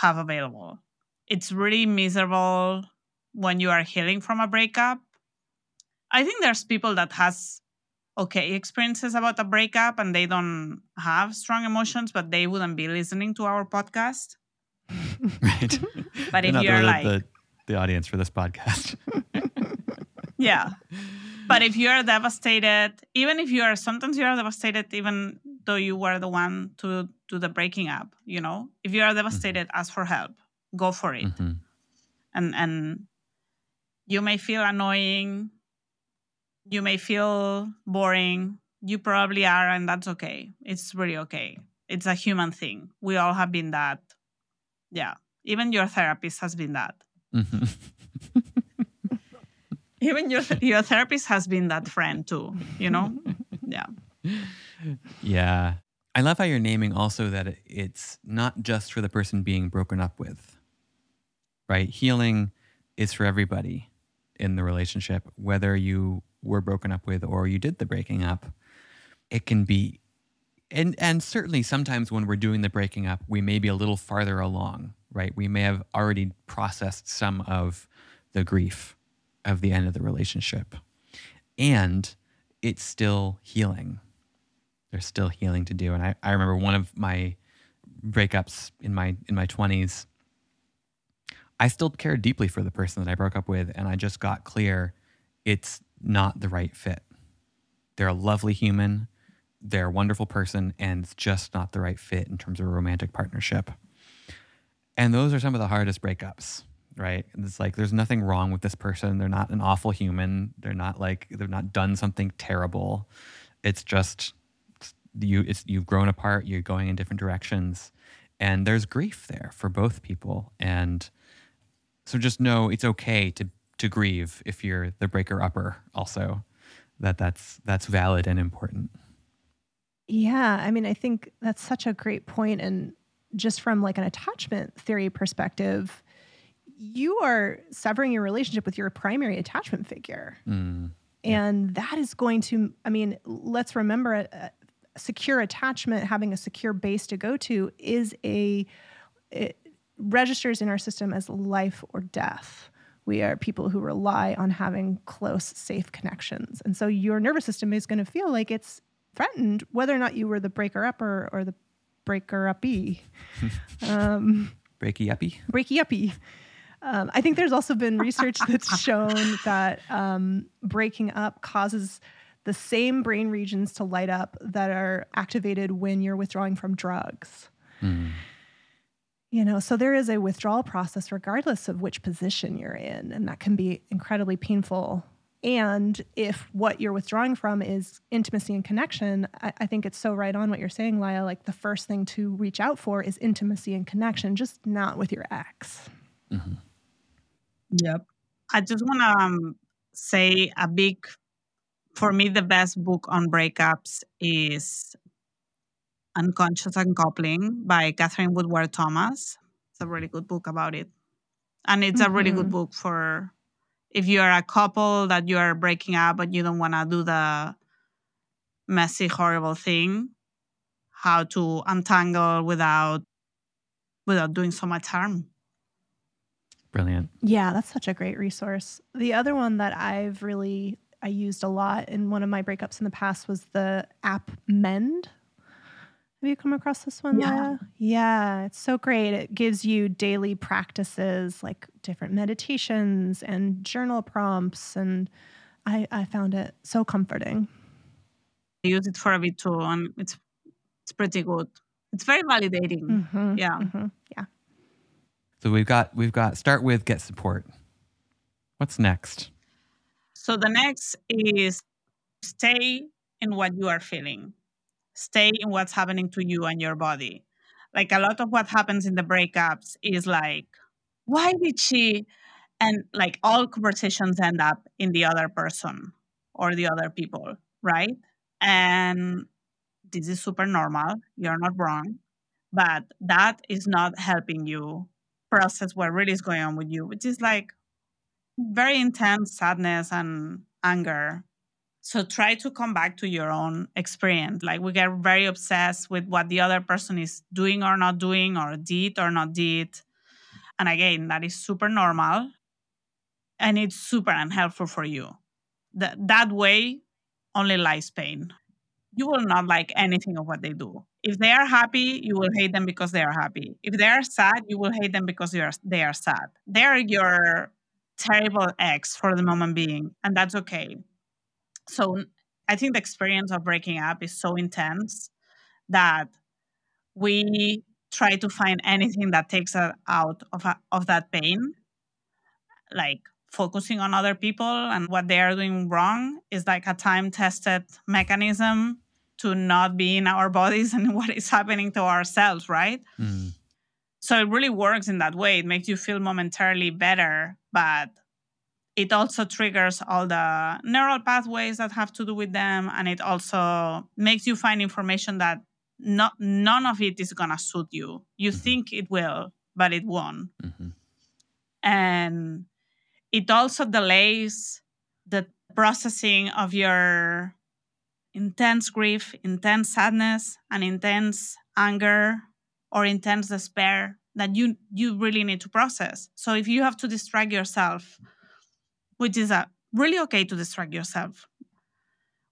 have available. It's really miserable when you are healing from a breakup. I think there's people that has okay experiences about a breakup and they don't have strong emotions, but they wouldn't be listening to our podcast. right. But if you're the, like, the, the audience for this podcast. yeah. But if you're devastated, even if you are sometimes you are devastated, even though you were the one to do the breaking up, you know, if you are devastated, ask for help. Go for it. Mhm. And and you may feel annoying, you may feel boring. You probably are, and that's okay. It's really okay. It's a human thing. We all have been that. Yeah. Even your therapist has been that. Mhm. Even your your therapist has been that friend too, you know? Yeah. Yeah. I love how you're naming also that it's not just for the person being broken up with, right? Healing is for everybody in the relationship, whether you were broken up with or you did the breaking up. It can be, and, and certainly sometimes when we're doing the breaking up, we may be a little farther along, right? We may have already processed some of the grief of the end of the relationship. And it's still healing there's still healing to do. And I, I remember one of my breakups in my in my twenties. I still cared deeply for the person that I broke up with, and I just got clear it's not the right fit. They're a lovely human, they're a wonderful person, and it's just not the right fit in terms of a romantic partnership. And those are some of the hardest breakups, right? It's like there's nothing wrong with this person. They're not an awful human. They're not like they've not done something terrible. It's just you it's you've grown apart you're going in different directions and there's grief there for both people and so just know it's okay to to grieve if you're the breaker upper also that that's that's valid and important Yeah, I mean, I think that's such a great point and just from like an attachment theory perspective, you are severing your relationship with your primary attachment figure. Mm, And that is going to, I mean, let's remember a, a secure attachment, having a secure base to go to is a, it registers in our system as life or death. We are people who rely on having close, safe connections. And so your nervous system is going to feel like it's threatened, whether or not you were the breaker upper or the breaker uppy. um, breaky uppy breaky uppy. Um, I think there's also been research that's shown that um, breaking up causes the same brain regions to light up that are activated when you're withdrawing from drugs. Mm, You know, so there is a withdrawal process regardless of which position you're in, and that can be incredibly painful. And if what you're withdrawing from is intimacy and connection, I, I think it's so right on what you're saying, Laia. Like the first thing to reach out for is intimacy and connection, just not with your ex. mhm. Yep. I just want to um, say a big, for me, the best book on breakups is Unconscious Uncoupling by Katherine Woodward Thomas. It's a really good book about it. And it's a really good Mhm. book for if you are a couple that you are breaking up but you don't want to do the messy, horrible thing, how to untangle without without doing so much harm. brilliant Yeah, that's such a great resource. The other one that I've really I used a lot in one of my breakups in the past was the app Mend. Have you come across this one? Yeah. Laia? Yeah, it's so great. It gives you daily practices like different meditations and journal prompts and I, I found it so comforting. I use it for a bit too, and it's it's pretty good. It's very validating. Mhm, Yeah. mhm. so we've got we've got start with get support what's next So the next is stay in what you are feeling. Stay in what's happening to you and your body. Like a lot of what happens in the breakups is like, why did she? And like all conversations end up in the other person or the other people, right? And this is super normal. You're not wrong. But that is not helping you process what really is going on with you, which is like very intense sadness and anger. So try to come back to your own experience. Like we get very obsessed with what the other person is doing or not doing, or did or not did. And again, that is super normal and it's super unhelpful for you. That, that way only lies pain. You will not like anything of what they do. If they are happy, you will hate them because they are happy. If they are sad, you will hate them because they are, they are sad. They are your terrible ex for the moment being, and that's okay. So I think the experience of breaking up is so intense that we try to find anything that takes us out of, of that pain, like focusing on other people and what they are doing wrong is like a time tested mechanism to not be in our bodies and what is happening to ourselves, right? Mm. So it really works in that way. It makes you feel momentarily better, but it also triggers all the neural pathways that have to do with them. And it also makes you find information that not, none of it is going to suit you. You mm-hmm. think it will, but it won't. Mm-hmm. And it also delays the processing of your intense grief, intense sadness, and intense anger or intense despair that you you really need to process. So if you have to distract yourself, which is a really okay to distract yourself.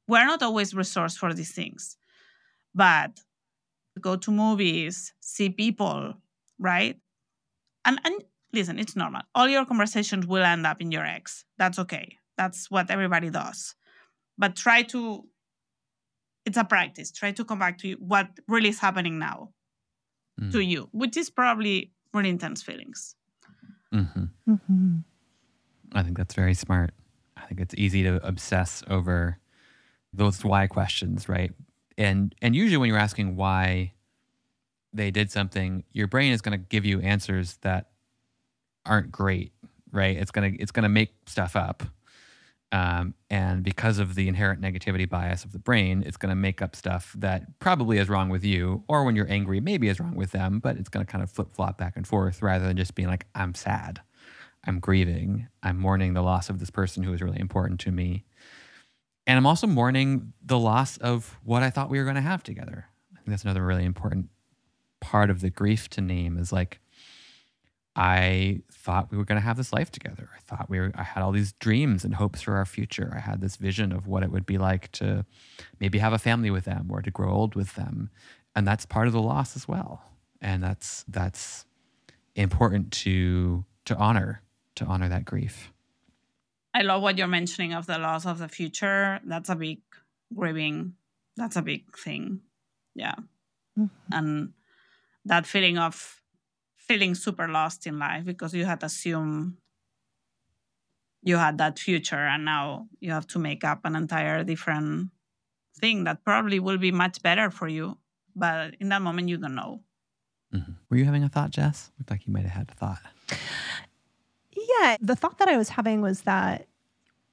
We're not always resource for these things. But go to movies, see people, right? And and listen, it's normal. All your conversations will end up in your ex. That's okay. That's what everybody does. But try to, it's a practice. Try to come back to what really is happening now mm. to you, which is probably really intense feelings. Mm-hmm. Mm-hmm. I think that's very smart. I think it's easy to obsess over those why questions, right? And and usually when you're asking why they did something, your brain is going to give you answers that aren't great, right? It's gonna it's gonna make stuff up, um, and because of the inherent negativity bias of the brain, it's gonna make up stuff that probably is wrong with you, or when you're angry, maybe is wrong with them. But it's gonna kind of flip flop back and forth rather than just being like, I'm sad, I'm grieving, I'm mourning the loss of this person who was really important to me, and I'm also mourning the loss of what I thought we were gonna have together. I think that's another really important part of the grief to name is like I thought we were going to have this life together. I thought we were, I had all these dreams and hopes for our future. I had this vision of what it would be like to maybe have a family with them or to grow old with them. And that's part of the loss as well. And that's, that's important to, to honor, to honor that grief. I love what you're mentioning of the loss of the future. That's a big grieving. That's a big thing. Yeah. Mm-hmm. And that feeling of feeling super lost in life because you had assumed you had that future and now you have to make up an entire different thing that probably will be much better for you but in that moment you don't know mm-hmm. were you having a thought jess looked like you might have had a thought yeah the thought that i was having was that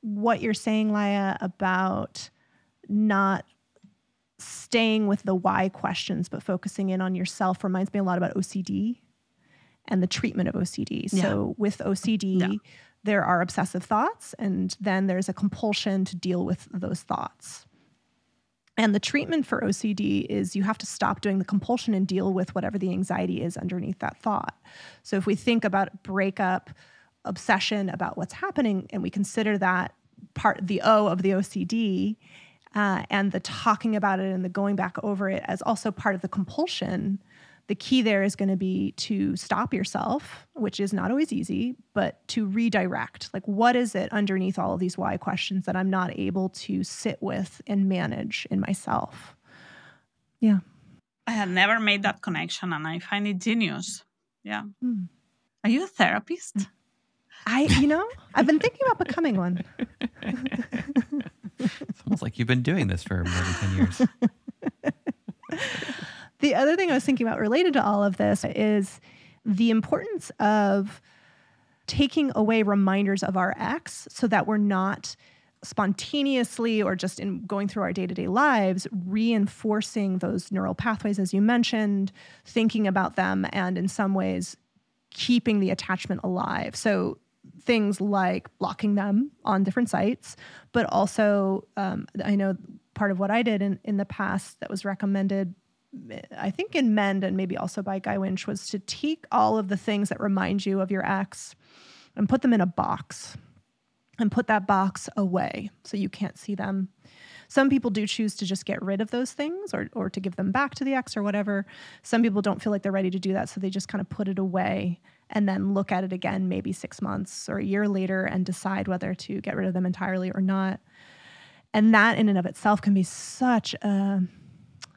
what you're saying Laia about not staying with the why questions but focusing in on yourself reminds me a lot about ocd and the treatment of OCD. Yeah. So with OCD, yeah. there are obsessive thoughts, and then there's a compulsion to deal with those thoughts. And the treatment for OCD is you have to stop doing the compulsion and deal with whatever the anxiety is underneath that thought. So if we think about breakup, obsession about what's happening, and we consider that part, the O of the OCD, uh, and the talking about it and the going back over it as also part of the compulsion, the key there is going to be to stop yourself, which is not always easy, but to redirect. Like, what is it underneath all of these why questions that I'm not able to sit with and manage in myself? Yeah. I had never made that connection and I find it genius. Yeah. Mm. Are you a therapist? I, you know, I've been thinking about becoming one. it's almost like you've been doing this for more than 10 years. The other thing I was thinking about related to all of this is the importance of taking away reminders of our ex so that we're not spontaneously or just in going through our day-to-day lives reinforcing those neural pathways as you mentioned thinking about them and in some ways keeping the attachment alive so things like blocking them on different sites, but also um, I know part of what I did in, in the past that was recommended, I think in Mend and maybe also by Guy Winch, was to take all of the things that remind you of your ex and put them in a box and put that box away so you can't see them. Some people do choose to just get rid of those things or, or to give them back to the ex or whatever. Some people don't feel like they're ready to do that, so they just kind of put it away and then look at it again maybe six months or a year later and decide whether to get rid of them entirely or not. And that in and of itself can be such a,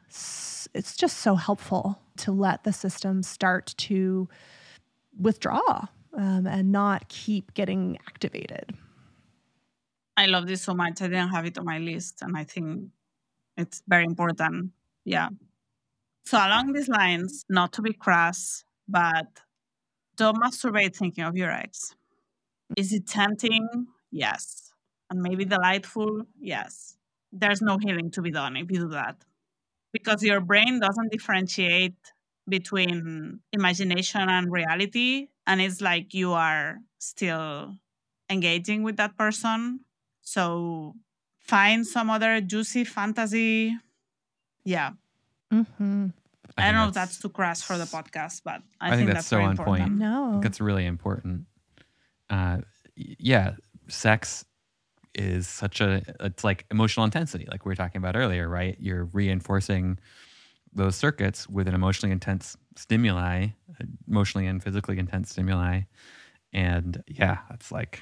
it's just so helpful to let the system start to withdraw um, and not keep getting activated. I love this so much. I didn't have it on my list, and I think it's very important. Yeah. So, along these lines, not to be crass, but don't masturbate thinking of your ex. Is it tempting? Yes. And maybe delightful? Yes. There's no healing to be done if you do that. Because your brain doesn't differentiate between imagination and reality. And it's like you are still engaging with that person so find some other juicy fantasy. Yeah. Mm-hmm. I, I don't know if that's too crass for the podcast, but I, I think, think, that's, that's so on important. point. No. That's really important. Uh, yeah, sex is such a it's like emotional intensity, like we were talking about earlier, right? You're reinforcing those circuits with an emotionally intense stimuli, emotionally and physically intense stimuli, and yeah, it's like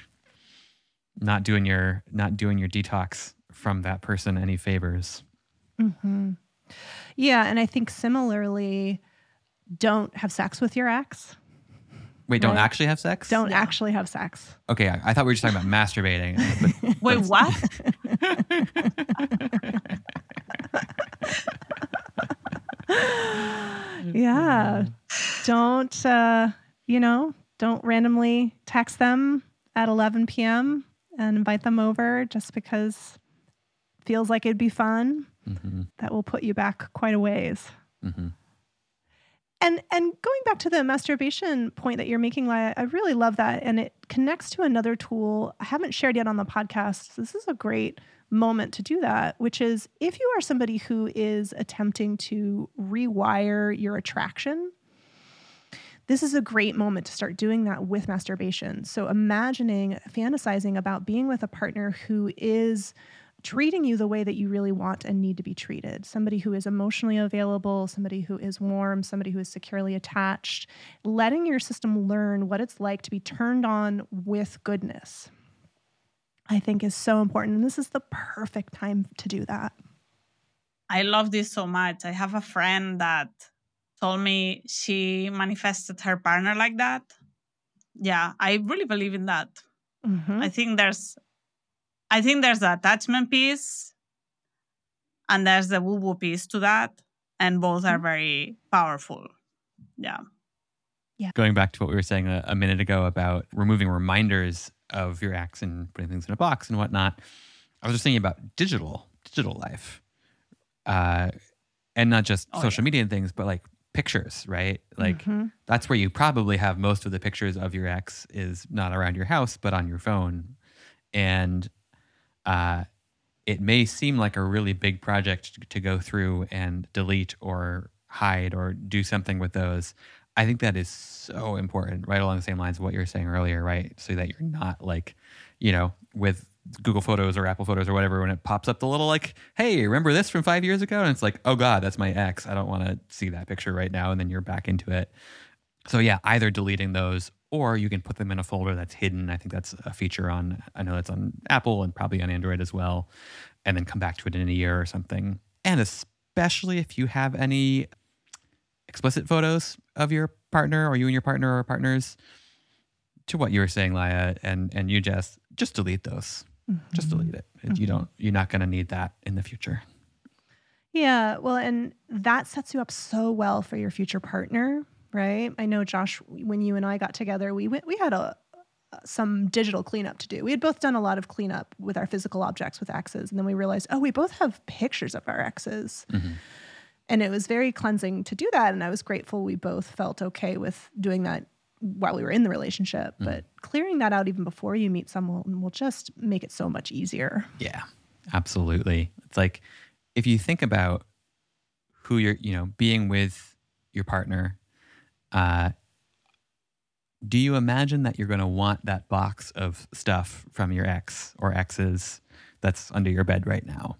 not doing your not doing your detox from that person any favors. Mm-hmm. Yeah, and I think similarly, don't have sex with your ex. Wait, don't right? actually have sex? Don't yeah. actually have sex. Okay, I, I, thought we were just talking about masturbating. But, Wait, what? yeah. Don't, uh, you know, don't randomly text them at 11 p.m and invite them over just because it feels like it'd be fun. Mm-hmm. That will put you back quite a ways. Mm-hmm. And and going back to the masturbation point that you're making, Laia, I really love that, and it connects to another tool I haven't shared yet on the podcast. This is a great moment to do that, which is if you are somebody who is attempting to rewire your attraction this is a great moment to start doing that with masturbation. So, imagining, fantasizing about being with a partner who is treating you the way that you really want and need to be treated. Somebody who is emotionally available, somebody who is warm, somebody who is securely attached, letting your system learn what it's like to be turned on with goodness. I think is so important. And this is the perfect time to do that. I love this so much. I have a friend that told me she manifested her partner like that. Yeah, I really believe in that. Mm-hmm. I think there's I think there's the attachment piece and there's the woo woo piece to that. And both are mm-hmm. very powerful. Yeah. Yeah. Going back to what we were saying a, a minute ago about removing reminders of your acts and putting things in a box and whatnot, I was just thinking about digital, digital life. Uh, and not just oh, social yeah. media and things, but like pictures, right? Like mm-hmm. that's where you probably have most of the pictures of your ex is not around your house, but on your phone. And uh, it may seem like a really big project to go through and delete or hide or do something with those. I think that is so important, right along the same lines of what you were saying earlier, right? So that you're not like, you know, with Google Photos or Apple Photos or whatever, when it pops up the little like, "Hey, remember this from five years ago?" and it's like, "Oh God, that's my ex. I don't want to see that picture right now." And then you're back into it. So yeah, either deleting those or you can put them in a folder that's hidden. I think that's a feature on. I know that's on Apple and probably on Android as well, and then come back to it in a year or something. And especially if you have any explicit photos of your partner or you and your partner or partners. To what you were saying, Laia, and and you, Jess, just delete those Mm-hmm. Just delete it. Mm-hmm. You don't. You're not going to need that in the future. Yeah. Well, and that sets you up so well for your future partner, right? I know, Josh, when you and I got together, we went. We had a some digital cleanup to do. We had both done a lot of cleanup with our physical objects with exes, and then we realized, oh, we both have pictures of our exes. Mm-hmm. And it was very cleansing to do that. And I was grateful we both felt okay with doing that while we were in the relationship, Mm. but clearing that out even before you meet someone will just make it so much easier. Yeah, absolutely. It's like if you think about who you're, you know, being with your partner, uh, do you imagine that you're going to want that box of stuff from your ex or exes that's under your bed right now?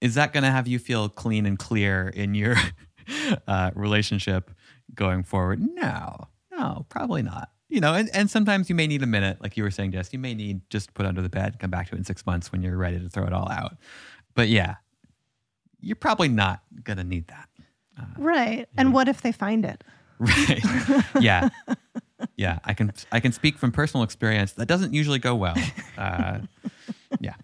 Is that going to have you feel clean and clear in your uh, relationship going forward? No, no, probably not. You know, and, and sometimes you may need a minute, like you were saying, Jess. You may need just put under the bed, and come back to it in six months when you're ready to throw it all out. But yeah, you're probably not going to need that. Right. And what if they find it? Right. yeah. Yeah. I can I can speak from personal experience. That doesn't usually go well. Uh, yeah.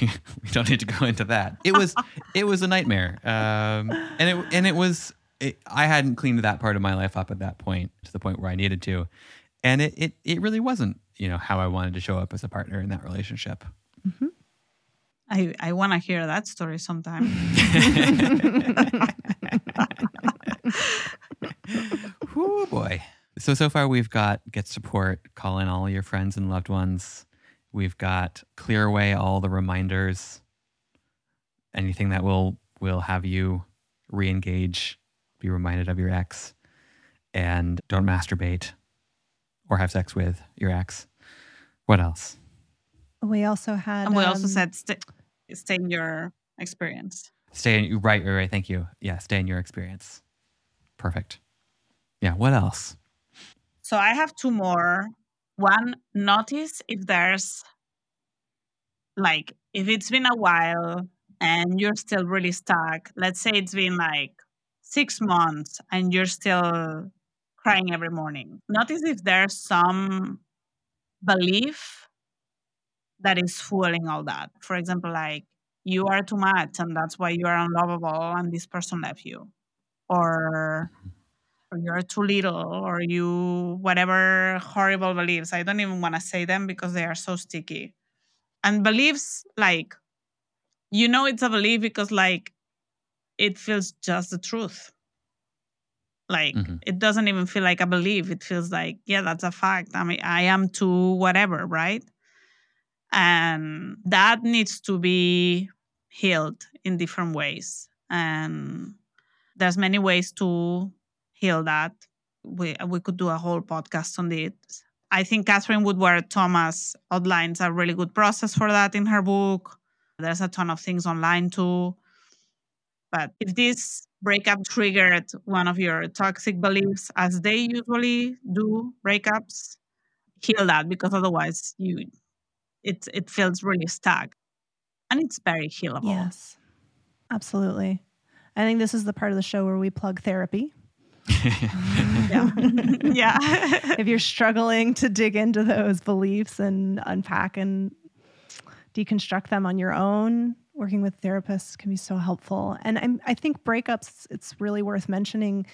we, we don't need to go into that. It was it was a nightmare. Um, and it and it was it, I hadn't cleaned that part of my life up at that point to the point where I needed to. And it it it really wasn't, you know, how I wanted to show up as a partner in that relationship. I, I want to hear that story sometime. Whoo boy. So so far we've got get support, call in all your friends and loved ones. We've got clear away all the reminders. Anything that will will have you re-engage, be reminded of your ex, and don't masturbate or have sex with your ex. What else? We also had. and we also um, said stay, stay in your experience. Stay in right, right, right. Thank you. Yeah, stay in your experience. Perfect. Yeah. What else? So I have two more. One, notice if there's like if it's been a while and you're still really stuck. Let's say it's been like six months and you're still crying every morning. Notice if there's some belief that is fueling all that. For example, like you are too much and that's why you are unlovable and this person left you. Or mm-hmm. Or you're too little or you whatever horrible beliefs i don't even want to say them because they are so sticky. And beliefs like you know it's a belief because like it feels just the truth. Like Mhm. it doesn't even feel like a belief it feels like yeah that's a fact i mean i am too whatever right? And that needs to be healed in different ways. And there's many ways to heal that. We we could do a whole podcast on it. I think Katherine Woodward Thomas outlines a really good process for that in her book. There's a ton of things online too. But if this breakup triggered one of your toxic beliefs, as they usually do breakups, heal that because otherwise you it it feels really stuck. And it's very healable. Yes, absolutely. I think this is the part of the show where we plug therapy. Yeah. yeah. if you're struggling to dig into those beliefs and unpack and deconstruct them on your own, working with therapists can be so helpful. And I'm, I think breakups, it's really worth mentioning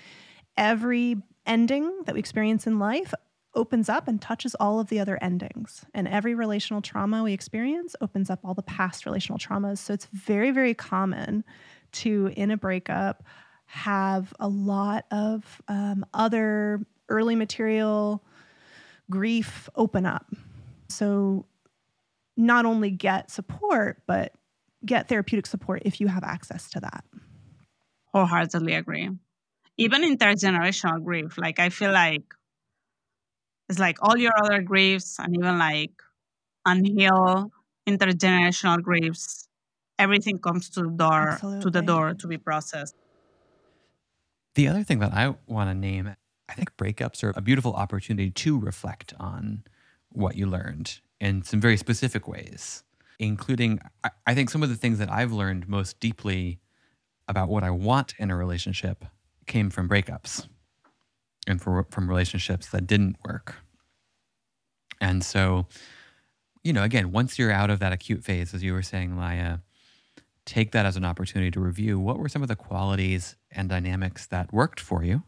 every ending that we experience in life opens up and touches all of the other endings. And every relational trauma we experience opens up all the past relational traumas. So it's very, very common to, in a breakup, have a lot of um, other early material grief open up. So not only get support, but get therapeutic support if you have access to that. wholeheartedly agree. Even intergenerational grief, like I feel like it's like all your other griefs and even like unhealed intergenerational griefs, everything comes to the door to the door to be processed. The other thing that I want to name, I think breakups are a beautiful opportunity to reflect on what you learned in some very specific ways, including, I- think, some of the things that I've learned most deeply about what I want in a relationship came from breakups and for, from relationships that didn't work. And so, you know, again, once you're out of that acute phase, as you were saying, Laia, take that as an opportunity to review what were some of the qualities and dynamics that worked for you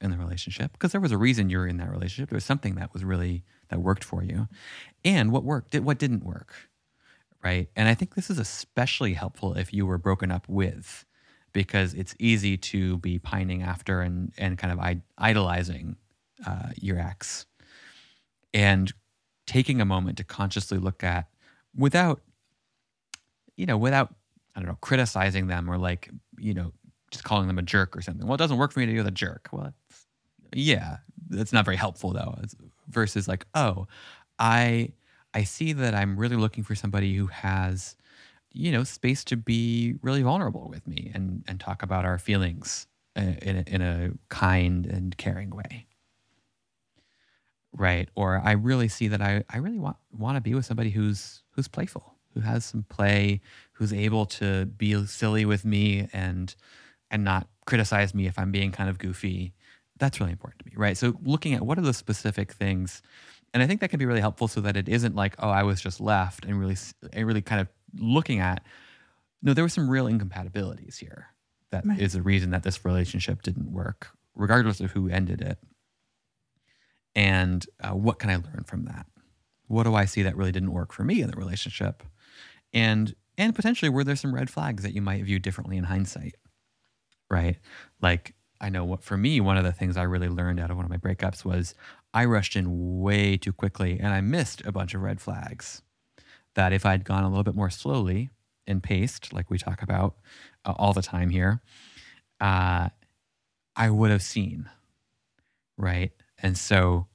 in the relationship because there was a reason you're in that relationship. There was something that was really that worked for you. And what worked what didn't work right? And i think this is especially helpful if you were broken up with because it's easy to be pining after and and kind of idolizing uh, your ex, and taking a moment to consciously look at without, you know, without I don't know, criticizing them or like you know just calling them a jerk or something. Well, it doesn't work for me to be the jerk. Well, yeah, that's not very helpful though. It's versus like, oh, I I see that I'm really looking for somebody who has, you know, space to be really vulnerable with me and and talk about our feelings uh, in a, in a kind and caring way. Right. Or I really see that I, I really want want to be with somebody who's who's playful, who has some play, who's able to be silly with me and and not criticize me if I'm being kind of goofy. That's really important to me, right? So looking at what are the specific things, and I think that can be really helpful so that it isn't like, oh, I was just left, and really, and really kind of looking at, no, there were some real incompatibilities here. That right. is the reason that this relationship didn't work, regardless of who ended it. And uh, what can I learn from that? What do I see that really didn't work for me in the relationship? And and potentially were there some red flags that you might view differently in hindsight? Right? Like, I know what for me, one of the things I really learned out of one of my breakups was I rushed in way too quickly and I missed a bunch of red flags that if I'd gone a little bit more slowly and paced, like we talk about uh, all the time here, uh, I would have seen, right? And so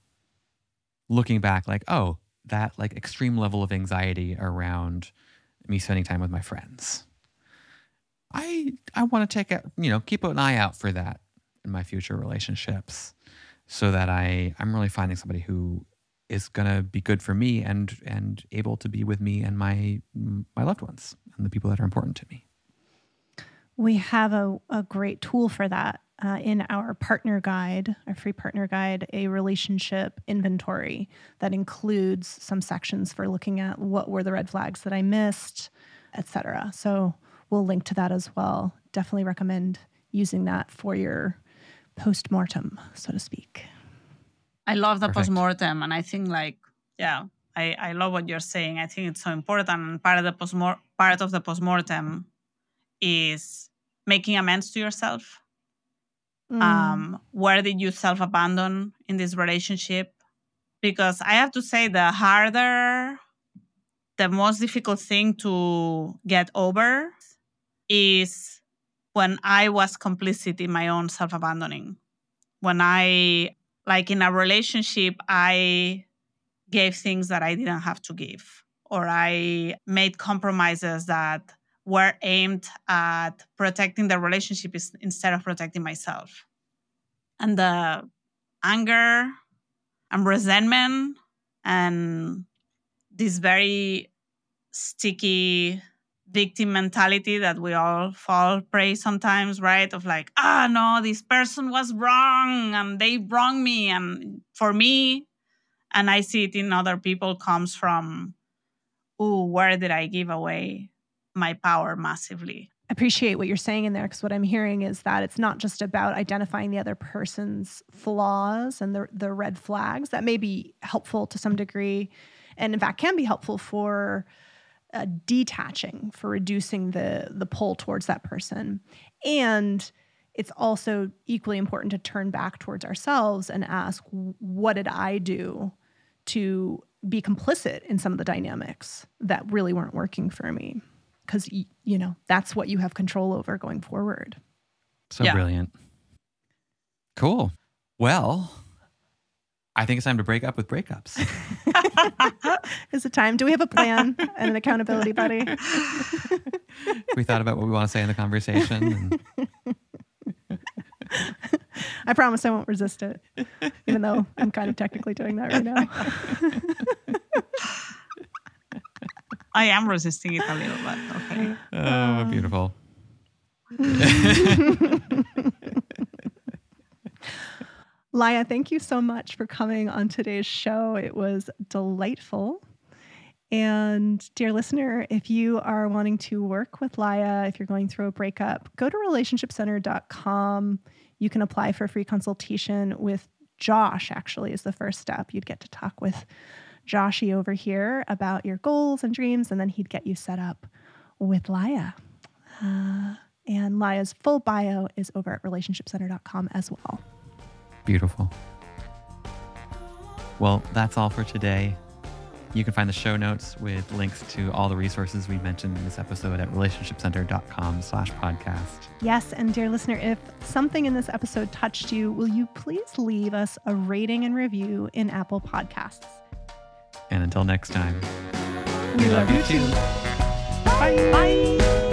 looking back, like, oh, that like extreme level of anxiety around me spending time with my friends I I want to take a you know keep an eye out for that in my future relationships, so that I I'm really finding somebody who is gonna be good for me and and able to be with me and my my loved ones and the people that are important to me. We have a, a great tool for that uh, in our partner guide, our free partner guide, a relationship inventory that includes some sections for looking at what were the red flags that I missed, etc. So we'll link to that as well. Definitely recommend using that for your post mortem, so to speak. I love the post mortem, and I think like yeah, I, I love what you're saying. I think it's so important. And part of the post part of the post mortem is making amends to yourself. Mm. Um, where did you self abandon in this relationship? Because I have to say, the harder, the most difficult thing to get over is when I was complicit in my own self abandoning. When I, like in a relationship, I gave things that I didn't have to give, or I made compromises that were aimed at protecting the relationship instead of protecting myself. And the anger and resentment and this very sticky victim mentality that we all fall prey sometimes, right? Of like, ah, no, this person was wrong and they wronged me. And for me, and I see it in other people, comes from, oh, where did I give away my power massively? appreciate what you're saying in there because what I'm hearing is that it's not just about identifying the other person's flaws and the the red flags that may be helpful to some degree and in fact can be helpful for uh, detaching for reducing the the pull towards that person. And it's also equally important to turn back towards ourselves and ask what did i do to be complicit in some of the dynamics that really weren't working for me? Because you know that's what you have control over going forward. So yeah. brilliant. Cool. Well I think it's time to break up with breakups. Is it time? Do we have a plan and an accountability buddy? we thought about what we want to say in the conversation. I promise I won't resist it, even though I'm kind of technically doing that right now. I am resisting it a little bit. Okay. Oh, beautiful. Laia, thank you so much for coming on today's show. It was delightful. And dear listener, if you are wanting to work with Laia, if you're going through a breakup, go to relationshipcenter.com. You can apply for a free consultation with Josh, actually, is the first step. You'd get to talk with Joshy over here about your goals and dreams, and then he'd get you set up with Laia. Uh, and Laia's full bio is over at relationshipcenter.com as well. Beautiful. Well, that's all for today. You can find the show notes with links to all the resources we mentioned in this episode at relationshipcenter.com slash podcast. Yes, and dear listener, if something in this episode touched you, will you please leave us a rating and review in Apple Podcasts? And until next time, We love you too. Bye. Bye. Bye.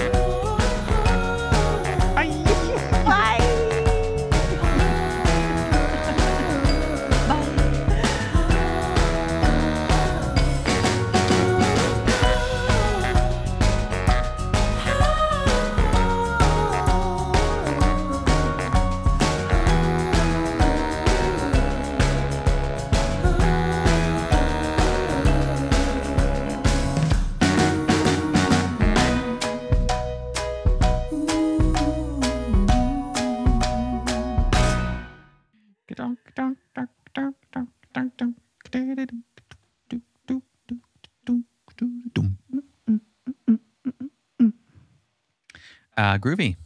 Uh, groovy.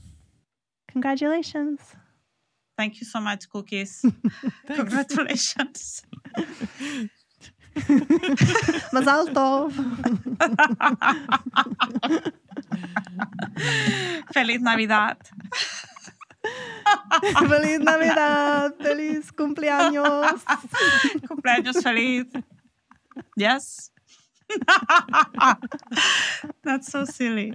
Congratulations. Thank you so much, Cookies. Congratulations. Mazal tov. Feliz Navidad. Feliz Navidad. Feliz cumpleaños. Cumpleaños feliz. Yes. That's so silly.